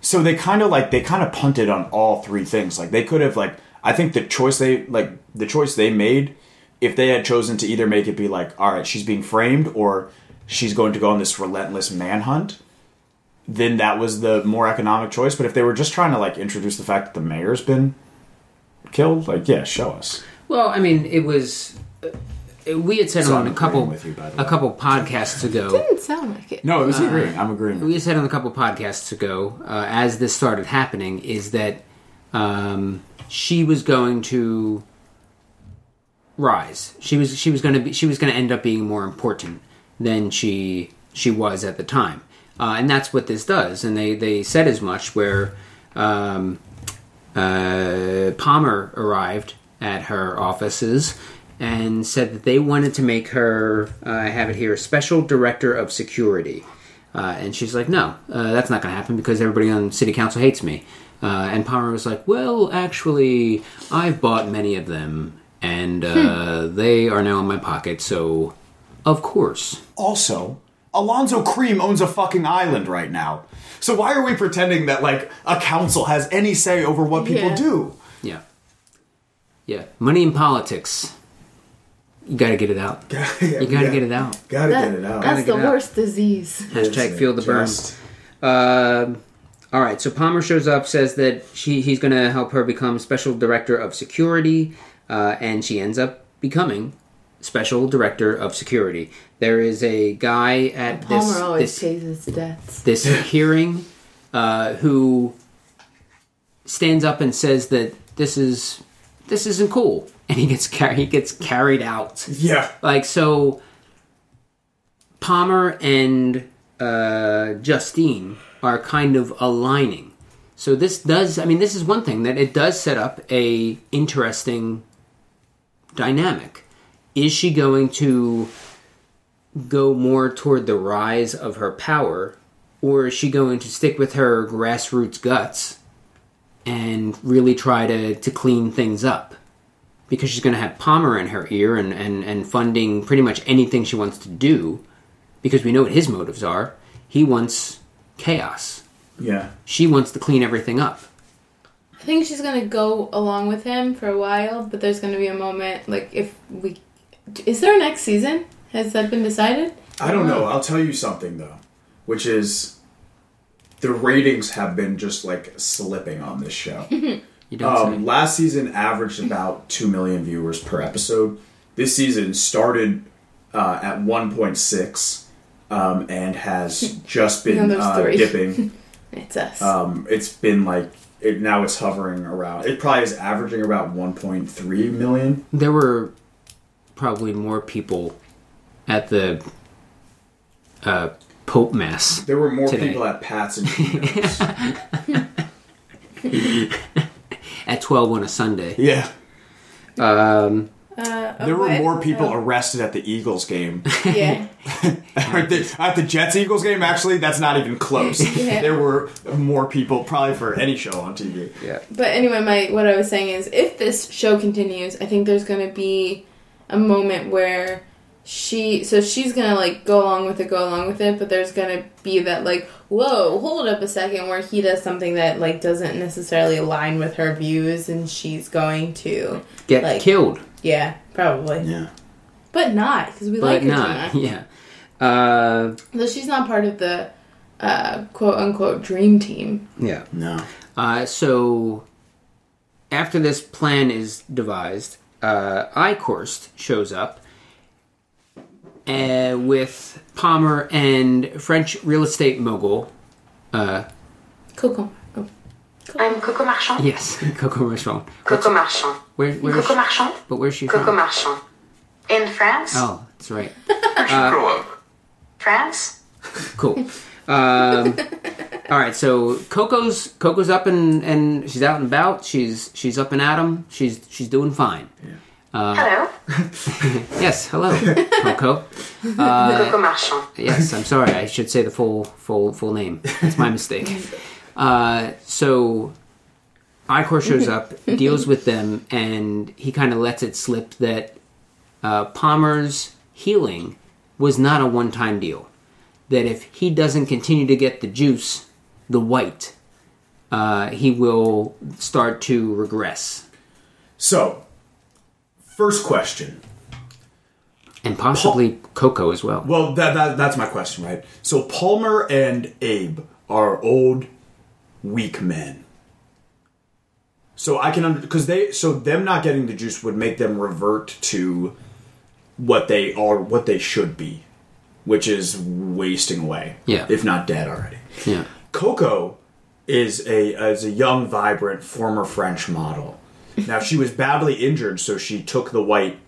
So they kind of like they kind of punted on all three things. Like they could have like I think the choice they like the choice they made if they had chosen to either make it be like all right, she's being framed or she's going to go on this relentless manhunt, then that was the more economic choice, but if they were just trying to like introduce the fact that the mayor's been killed, like yeah, show us. well, I mean, it was. uh, We had said So on I'm a couple with you, by the a way. couple podcasts ago. It didn't sound like it No, it was agreeing. I'm agreeing. we had said on a couple podcasts ago, uh, as this started happening, is that um, she was going to rise. She was she was going to be she was going to end up being more important than she she was at the time, uh, and that's what this does. And they they said as much where um, uh, Palmer arrived at her offices and said that they wanted to make her, uh, I have it here, special director of security. Uh, and she's like, no, uh, that's not going to happen because everybody on city council hates me. Uh, and Palmer was like, well, actually, I've bought many of them, and uh, they are now in my pocket, so of course. Also, Alonzo Creem owns a fucking island right now. So why are we pretending that like a council has any say over what people Yeah. do? Yeah. Yeah. Money in politics. You got to get it out. You got to get it out. Gotta That- get it out. That's the it out. worst disease. Hashtag feel the burn. Just- Um all right, so Palmer shows up, says that she he's going to help her become special director of security, uh, and she ends up becoming special director of security. There is a guy at Palmer this always this, pays his debts. this hearing uh, who stands up and says that this is this isn't cool, and he gets car- he gets carried out. Yeah. Like so, Palmer and uh, Justine are kind of aligning. So this does, I mean, this is one thing that it does set up a interesting dynamic. Is she going to go more toward the rise of her power, or is she going to stick with her grassroots guts and really try to, to clean things up? because she's going to have Palmer in her ear and, and, and funding pretty much anything she wants to do because we know what his motives are. He wants chaos. Yeah. She wants to clean everything up. I think she's gonna go along with him for a while, but there's gonna be a moment like if we. Is there a next season? Has that been decided? I don't know. I'll tell you something though, which is the ratings have been just like slipping on this show. You don't um, last season averaged about two million viewers per episode. This season started uh, at 1.6 um, and has just been Another uh, story. dipping. It's us. Um, it's been like it, now it's hovering around. It probably is averaging about 1.3 million. There were probably more people at the uh, Pope Mass. There were more Today. people at Pat's and Geno's. at 12 on a Sunday. yeah. Um, There were what? more people Oh. arrested at the Eagles game. Yeah. at, the, at the Jets Eagles game, actually, that's not even close. Yeah. There were more people, probably for any show on TV. yeah. But anyway, my what I was saying is, if this show continues, I think there's gonna be a moment where she, so she's gonna like go along with it, go along with it, but there's gonna be that like, whoa, hold up a second, where he does something that like doesn't necessarily align with her views, and she's going to, Get Like- killed, yeah, probably, Yeah. but not because we but like her not. Jonah. Yeah. Uh, Though she's not part of the uh, quote unquote dream team. yeah. No. Uh, so after this plan is devised, uh, Eichhorst shows up uh, with Palmer and French real estate mogul. Uh, Coco. Oh. I'm Coco Marchand. yes, Coco Marchand. Coco Marchand. Where, where is Coco she, Marchand. but where's she from? Coco from? Marchand. In France. Oh, that's right. Grow up. France. Cool. Um, all right, so Coco's Coco's up and and she's out and about. She's she's up and at at 'em. She's she's doing fine. Hello. Yes, hello, Coco. Coco Marchand. Yes, I'm sorry. I should say the full full full name. That's my mistake. Uh, so Eichhorst shows up, deals with them, and he kind of lets it slip that uh, Palmer's healing was not a one-time deal. That if he doesn't continue to get the juice, the white, uh, he will start to regress So, first question. and possibly Coco as well. Well, that, that that's my question, right? So Palmer and Abe are old, weak men. So I can because they so them not getting the juice would make them revert to what they are, what they should be, which is wasting away. Yeah. if not dead already. Yeah. Coco is a is a young, vibrant former French model. Now she was badly injured, so she took the white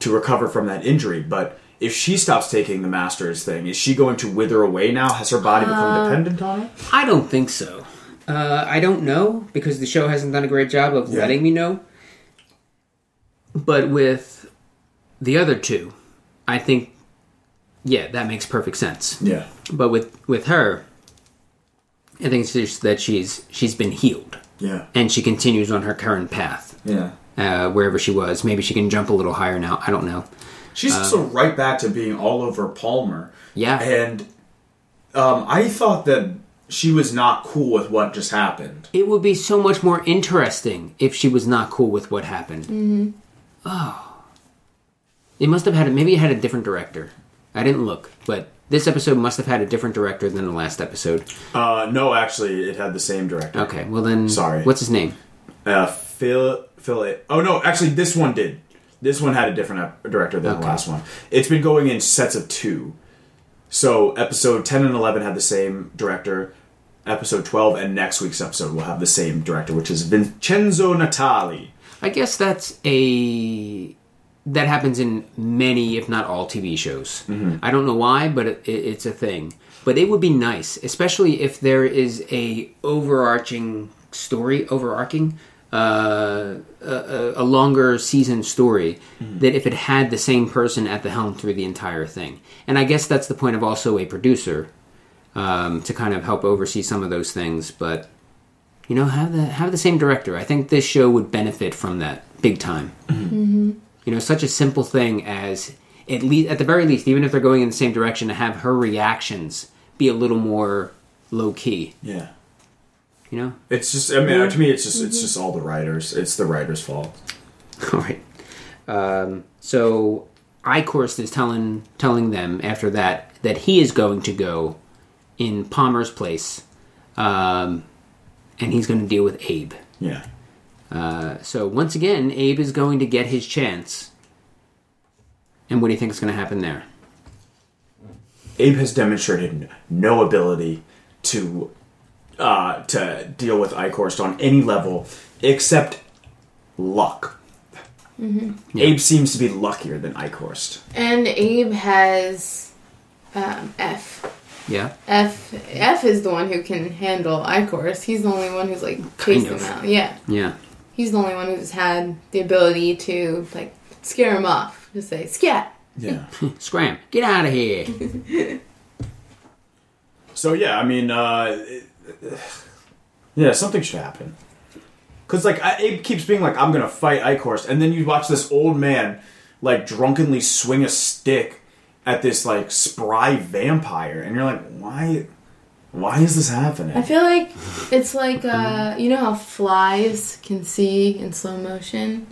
to recover from that injury. But if she stops taking the Masters thing, is she going to wither away now? Has her body become dependent on it? I don't think so. Uh, I don't know because the show hasn't done a great job of Yeah. letting me know. But with the other two, I think, yeah, that makes perfect sense. Yeah. But with with her, I think it's just that she's she's been healed Yeah. and she continues on her current path Yeah. uh, wherever she was. Maybe she can jump a little higher now. I don't know. She's also right back to being all over Palmer. Yeah. And um, I thought that she was not cool with what just happened. It would be so much more interesting if she was not cool with what happened. Mm-hmm. Oh, it must have had maybe it had a different director. I didn't look, but this episode must have had a different director than the last episode. Uh, no, actually, it had the same director. Okay, well then, Sorry. What's his name? Uh, Phil, Phil. Oh no, actually, this one did. This one had a different ep- director than Okay. the last one. It's been going in sets of two. So episode ten and eleven had the same director. Episode twelve and next week's episode will have the same director, which is Vincenzo Natali. I guess that's a that happens in many, if not all, TV shows. I don't know why, but it, it, it's a thing. But it would be nice, especially if there is a overarching story, overarching, uh, a, a, a longer season story. That if it had the same person at the helm through the entire thing, and I guess that's the point of also a producer um, to kind of help oversee some of those things, but you know have the have the same director. I think this show would benefit from that big time you know such a simple thing as at least at the very least even if they're going in the same direction to have her reactions be a little more low key Yeah, you know it's just. I mean, to me, it's just. It's just all the writers. It's the writers' fault. all right um, so Eichhorst is telling telling them after that that he is going to go in palmer's place um, and he's going to deal with abe Yeah. Uh, so once again, Abe is going to get his chance. And what do you think is going to happen there? Abe has demonstrated no ability to uh, to deal with Eichhorst on any level except luck. Abe seems to be luckier than Eichhorst. And Abe has um, Eph. Yeah. Eph Eph is the one who can handle Eichhorst. He's the only one who's like chased of. him out. Yeah, Yeah. He's the only one who's had the ability to like scare him off. Just say scat. Yeah. Scram. Get out of here. So yeah, I mean, uh, yeah, something should happen. Cause like I, Abe keeps being like, "I'm gonna fight Eichhorst," and then you watch this old man like drunkenly swing a stick at this like spry vampire, and you're like, "Why? Why is this happening?" I feel like it's like uh, you know how flies can see in slow motion.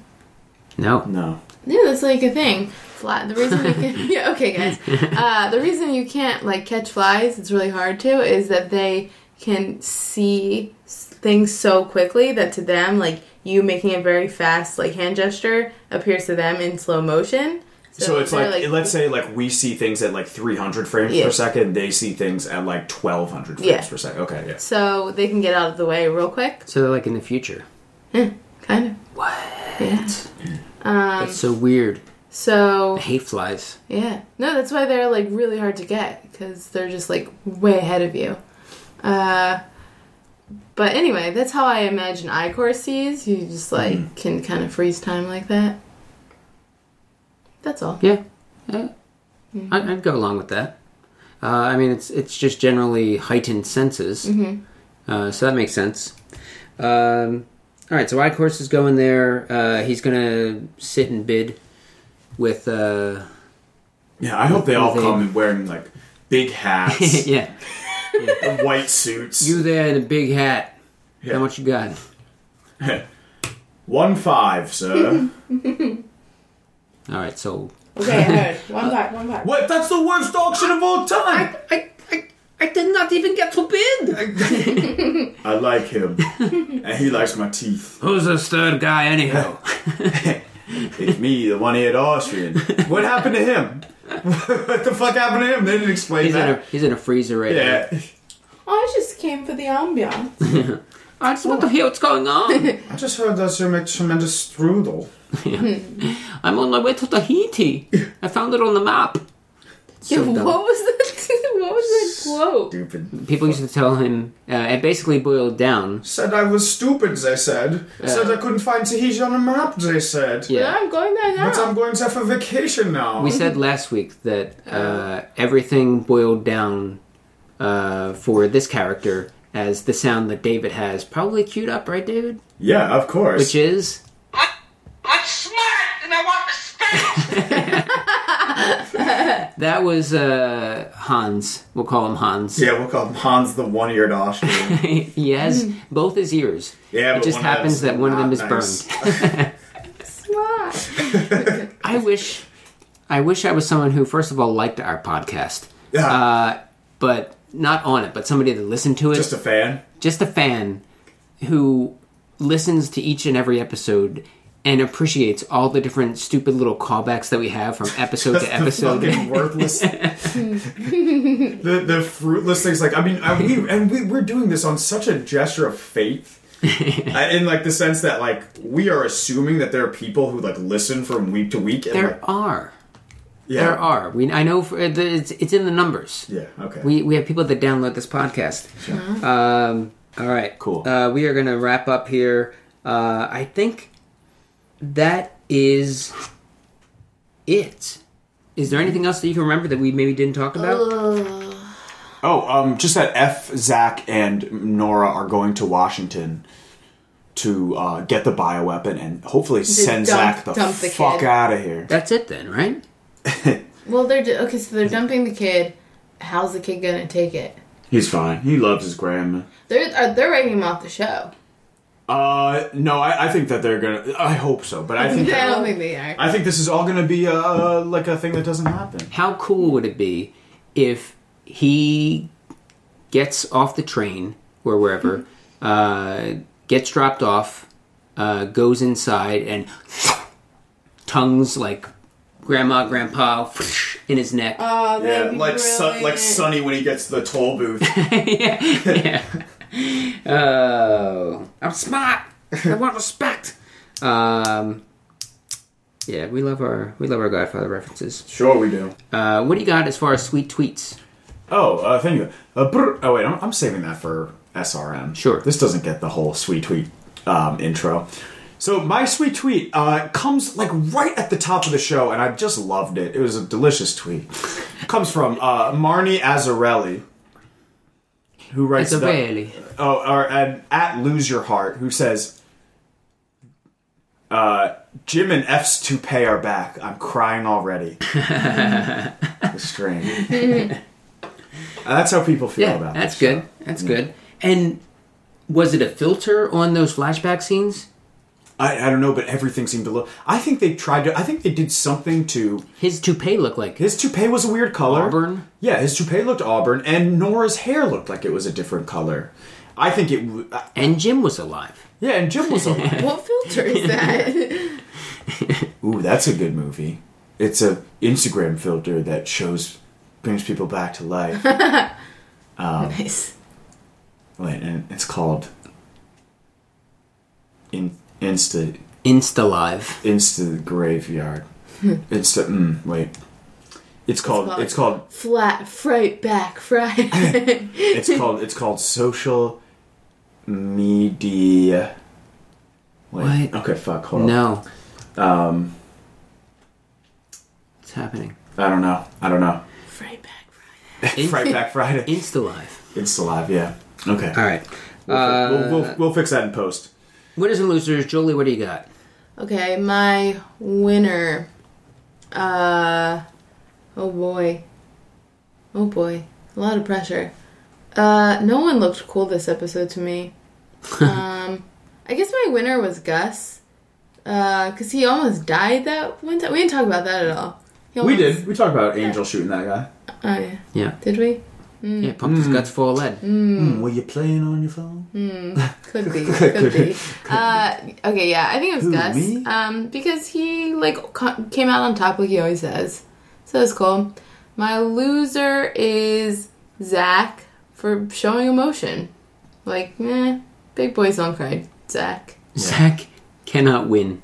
No. no. Yeah, that's like a thing. Fly. The reason you can, yeah, okay, guys. Uh, the reason you can't like catch flies, it's really hard to, is that they can see things so quickly that to them, like you making a very fast like hand gesture appears to them in slow motion. So, it's they're, like, let's say like we see things at like 300 frames Yeah. per second, they see things at like 1200 frames Yeah. per second. Okay, yeah. so they can get out of the way real quick. So they're like in the future. Yeah, Kind of. What? Yeah. Um. That's so weird. So I hate flies. Yeah. No, that's why they're like really hard to get because they're just like way ahead of you. Uh, but anyway, that's how I imagine Eichhorst sees. You just like can kind of freeze time like that. That's all. Yeah. yeah. I, I'd go along with that. Uh, I mean, it's it's just generally heightened senses, uh, so that makes sense. Um, all right, so Eichhorst is going there. Uh, he's gonna sit and bid with. Uh, Yeah, I hope they all They- come in wearing like big hats, yeah, and white suits. you there in a big hat. Yeah. How much you got? One five, sir. All right, so Okay, I heard. One back, one back. what? That's the worst auction of all time. I I, I did not even get to bid. I like him, and he likes my teeth. Who's this third guy anyhow? It's me, the one-eared Austrian. What happened to him? what the fuck happened to him? They didn't explain He's in a that. he's in a freezer right now. I just came for the ambiance. I just want to hear what's going on. I just heard that you make tremendous strudel. I'm on my way to Tahiti. I found it on the map. Yeah, So what was that? what was that quote? stupid. People used to tell him, uh, it basically boiled down. Said I was stupid, they said. Said I couldn't find Tahiti on the map, they said. Yeah. I'm going there now. But I'm going there for vacation now. We said last week that uh, everything boiled down uh, for this character as the sound that David has probably queued up, right, David? Yeah, of course. Which is. I, I'm smart and I want respect. That was uh, Hans. We'll call him Hans. yeah, we'll call him Hans the one-eared Austrian. he has both his ears. Yeah, it but just happens that one of them is nice. burned. Smart. I wish, I wish I was someone who, first of all, liked our podcast, Yeah. uh, but not on it, but somebody that listened to it, Just a fan. just a fan who listens to each and every episode and appreciates all the different stupid little callbacks that we have from episode to episode. The fucking worthless. the the fruitless things. Like I mean, I, we and we we're doing this on such a gesture of faith. Uh, in like the sense that like we are assuming that there are people who like listen from week to week and there like, are, yeah there are. We I know for, it's it's in the numbers. yeah okay We we have people that download this podcast. Um, all right, Cool. Uh, we are gonna wrap up here. Uh, I think that is it. Is there anything else that you can remember that we maybe didn't talk about? oh um just that Eph Zach and Nora are going to Washington to uh, get the bioweapon and hopefully send dump- Zach the, the fuck kid. out of here. That's it then, right? Well, they're d- okay. So they're dumping the kid. How's the kid gonna take it? He's fine. He loves his grandma. They're uh, they're writing him off the show. Uh, no, I, I think that they're gonna. I hope so, but I think I that, don't think they are. I think this is all gonna be uh like a thing that doesn't happen. How cool would it be if he gets off the train or wherever, uh, gets dropped off, uh, goes inside, and tongues like grandma, grandpa in his neck. Oh, Yeah, that'd be like Sun, like brilliant. Sonny when he gets to the toll booth. yeah. yeah. Oh, I'm smart. I want respect. Um, yeah, we love our we love our Godfather references. sure, we do. Uh, what do you got as far as sweet tweets? Oh, uh, thank you. Uh, brr- oh wait, I'm, I'm saving that for SRM. Sure. This doesn't get the whole sweet tweet um, intro. So my sweet tweet uh, comes like right at the top of the show, and I just loved it. It was a delicious tweet. It comes from uh, Marnie Azzarelli, who writes It's a the- really. Oh, or and at lose your heart, who says, uh, "Jim and Eph's toupee are back. I'm crying already." the string. Uh, that's how people feel about. Yeah, about that's good. show. That's good. And was it a filter on those flashback scenes? I, I don't know, but everything seemed to look. I think they tried to. I think they did something to His toupee looked like his toupee was a weird color. auburn. Yeah, his toupee looked auburn, and Nora's hair looked like it was a different color. I think it. w- uh, And Jim was alive. Yeah, and Jim was alive. What filter is that? Ooh, that's a good movie. It's a Instagram filter that shows brings people back to life. nice. Wait, and it's called in Insta Insta live. Insta Graveyard. Insta. Mm, wait. It's called. called- It's called. Flat fright back Friday. It's called. It's called social media. Wait. What? Okay. Fuck. Hold on. No. Um. What's happening? I don't know. I don't know. fright back Friday. Fright Back Friday. Insta live. Insta Live. Yeah. Okay. All right. We'll, Uh, we'll, we'll, we'll fix that in post. Winners and losers. Julie, what do you got? Okay, my winner. Uh oh boy. Oh boy. A lot of pressure. Uh no one looked cool this episode to me. Um I guess my winner was Gus. Uh cuz he almost died that one time. We didn't talk about that at all. He We did. We talked about Angel shooting that guy. Oh yeah. Yeah. Did we? Yeah. Pumped his guts full of lead. Mm, were you playing on your phone? Could be. Could be. Uh, okay, yeah, I think it was Who, Gus. me? Um, because he like co- came out on top like he always does. So that's cool. My loser is Zach for showing emotion. Like, eh, big boys don't cry. Zach. Zach cannot win.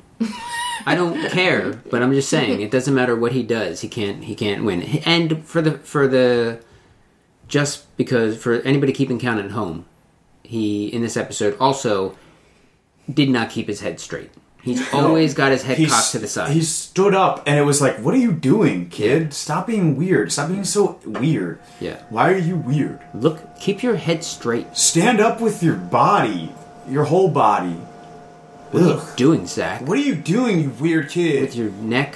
I don't care, but I'm just saying it doesn't matter what he does. He can't. He can't win. And for the for the just because for anybody keeping count at home, he in this episode also did not keep his head straight. He's always got his head He's- cocked to the side. He stood up and it was like, "What are you doing, kid? Stop being weird. Stop being so weird. Yeah. Why are you weird? Look, keep your head straight. Stand up with your body, your whole body. What are you Ugh. doing, Zach? What are you doing, you weird kid? With your neck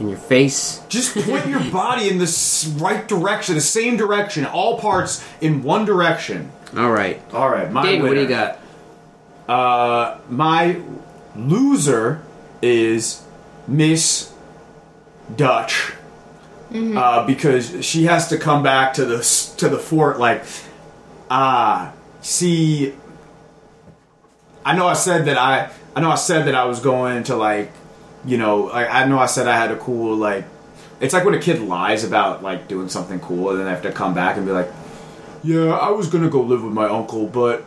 and your face. Just point your body in the right direction, the same direction, all parts in one direction. All right, All right, my David, what do you got? Uh, my loser is Miss Dutch. Uh, because she has to come back to the to the fort like, ah, see. I know I said that I I know I said that I was going to like, you know, I, I know I said I had a cool like. It's like when a kid lies about like doing something cool and then they have to come back and be like, yeah, I was gonna go live with my uncle, but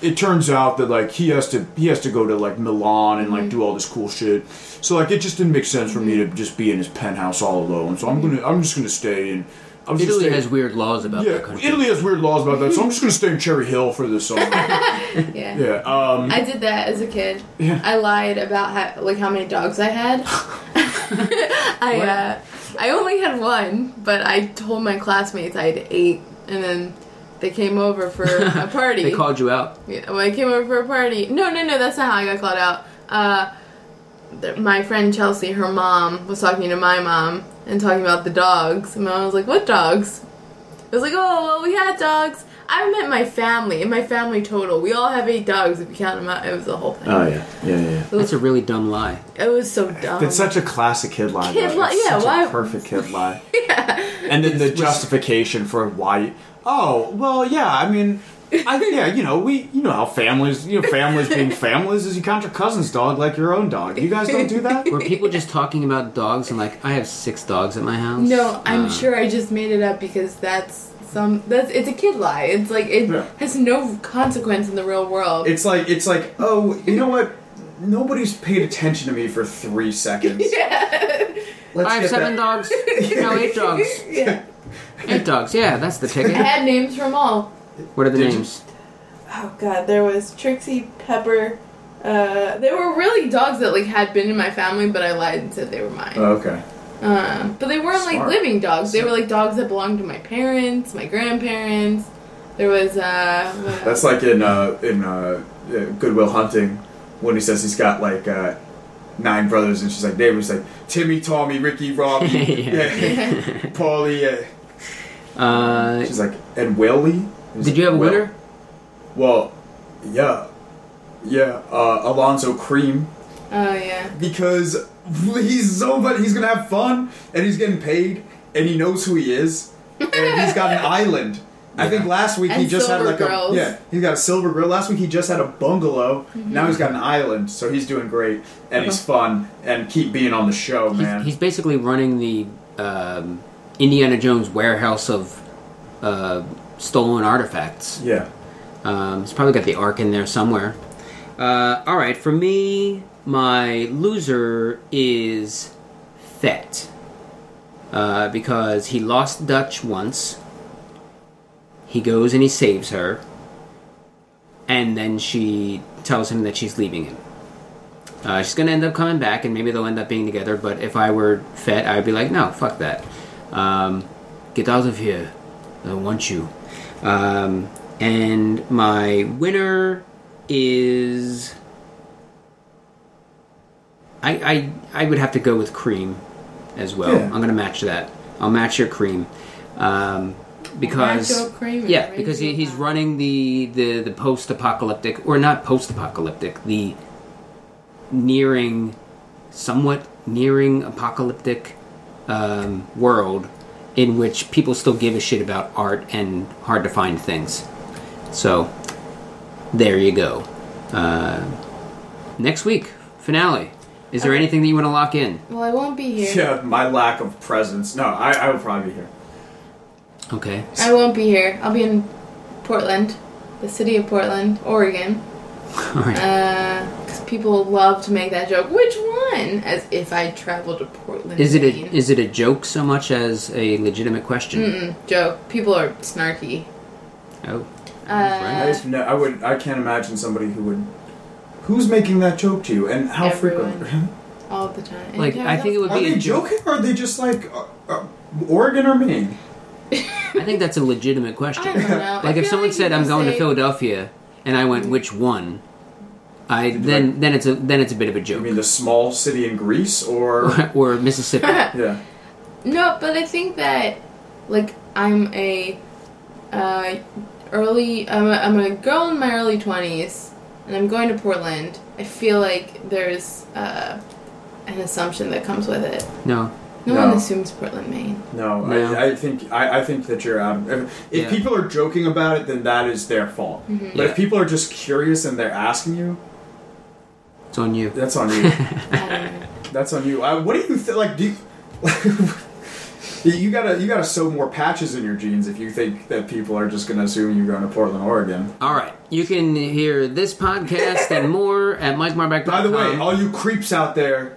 it turns out that like he has to he has to go to like Milan and like mm-hmm. do all this cool shit. So like it just didn't make sense for me to mm-hmm. just be in his penthouse all alone. So I'm mm-hmm. gonna I'm just gonna stay in. I'm just Italy gonna has weird laws about yeah. that country. Italy has weird laws about that, so I'm just gonna stay in Cherry Hill for this summer. Yeah. yeah. Um. I did that as a kid. Yeah. I lied about how, like how many dogs I had. I uh, I only had one, but I told my classmates I had eight, and then they came over for a party. They called you out. Yeah, when I came over for a party. No, no, no, that's not how I got called out. Uh, th- my friend Chelsea, her mom, was talking to my mom and talking about the dogs. And my mom was like, What dogs? I was like, Oh, well, we had dogs. I meant my family, and my family total. We all have eight dogs if you count them out. It was the whole thing. Oh yeah. Yeah. Yeah. That's a really dumb lie. it was so dumb. It's such a classic kid lie. Kid though. lie, It's yeah, such why- A perfect kid lie. And then the justification for why. Oh well, yeah. I mean, I, yeah. You know, we. You know how families. You know, families being families is you count your cousin's dog like your own dog. You guys don't do that. Were people just talking about dogs and like, I have six dogs at my house? no, I'm Uh, sure I just made it up because that's some. That's it's a kid lie. It's like it Yeah. has no consequence in the real world. It's like it's like oh, you know what? Nobody's paid attention to me for three seconds. Let's I have seven that- dogs. No, eight dogs. yeah. Eight dogs. Yeah, that's the ticket. I had names from all. What are the Did you- names? Oh god, there was Trixie, Pepper. Uh, they were really dogs that like had been in my family, but I lied and said they were mine. Oh, okay. Um, but they weren't like Smart. living dogs. They were like dogs that belonged to my parents, my grandparents. There was uh, what That's like in uh, in uh, uh, Goodwill Hunting when he says he's got like uh, nine brothers, and she's like David's like Timmy, Tommy, Ricky, Robbie, Yeah. yeah. Paulie. Yeah. Uh, She's like and Willie. He's did you have a Will. winner? Well, yeah, yeah. Uh, Alonzo Creem oh yeah. because he's so but he's gonna have fun and he's getting paid and he knows who he is and he's got an island. I think last week he just had like grills. a yeah he's got a silver grill. Last week he just had a bungalow. Mm-hmm. Now he's got an island, so he's doing great and he's fun and keep being on the show, man. He's, he's basically running the um, Indiana Jones warehouse of uh, stolen artifacts. yeah. Um, he's probably got the ark in there somewhere. Uh, all right, for me, my loser is Fet uh, because he lost Dutch once. He goes and he saves her, and then she tells him that she's leaving him. Uh, she's gonna end up coming back, and maybe they'll end up being together. But if I were Fet, I'd be like, no, fuck that. Um, get out of here. I don't want you. Um, and my winner is. I, I I would have to go with Creem as well. Yeah. I'm gonna match that. I'll match your Creem. Um, because Match your Creem yeah, because he, he's running the, the, the post apocalyptic or not post apocalyptic, the nearing somewhat nearing apocalyptic um, world in which people still give a shit about art and hard to find things. So there you go. Uh, next week finale. Is there Okay. anything that you want to lock in? Well, I won't be here. Yeah, my lack of presence. No, I, I will probably be here. Okay. I won't be here. I'll be in Portland, the city of Portland, Oregon. All right. Because people love to make that joke. Which one? As if I traveled to Portland. Is it a Maine. is it a joke so much as a legitimate question? Mm-mm, joke? People are snarky. Oh, Uh, I just no, I would I can't imagine somebody who would who's making that joke to you and how Everyone. frequent. all the time. Like, Anytime I think it would Are be they joking or are they just like uh, uh, Oregon or Maine? I think that's a legitimate question. I don't know. Like I if someone like said I'm people going to Philadelphia and I went which one, I then then it's a then it's a bit of a I joke. You mean the small city in Greece or or Mississippi. yeah. No, but I think that like I'm a uh, early. I'm a, I'm a girl in my early twenties, and I'm going to Portland. I feel like there's uh, an assumption that comes with it. No. No, No. one assumes Portland, Maine. No, No. I, I think I, I think that you're out. Of, if Yeah. people are joking about it, then that is their fault. Mm-hmm. But Yeah. if people are just curious and they're asking you, It's on you. that's on you. I don't know. that's on you. Uh, what do you think? Like, do you, you gotta you gotta sew more patches in your jeans if you think that people are just gonna assume you're going to Portland, Oregon. All right. You can hear this podcast and more at MikeMarback.com. By the way, all you creeps out there,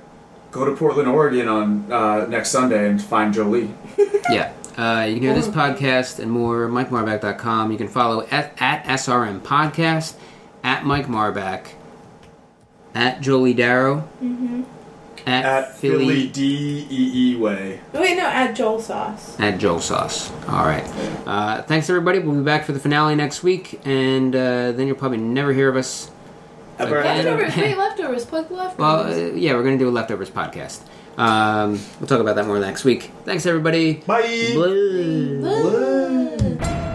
go to Portland, Oregon on uh, next Sunday and find Jolie. Yeah. Uh, you can hear this podcast and more at MikeMarback.com. You can follow at, at SRM Podcast, at Mike Marback, at Jolie Darrow, at, At Philly, Philly D E E Way. Wait, no, at Joel Sauce. at Joel Sauce. All right. Uh, thanks, everybody. We'll be back for the finale next week, and uh, then you'll probably never hear of us. Ever- Again. Leftovers. Wait, leftovers. Plug the leftovers. Well, uh, yeah, we're going to do a leftovers podcast. Um, we'll talk about that more next week. Thanks, everybody. Bye. Bye. Bye.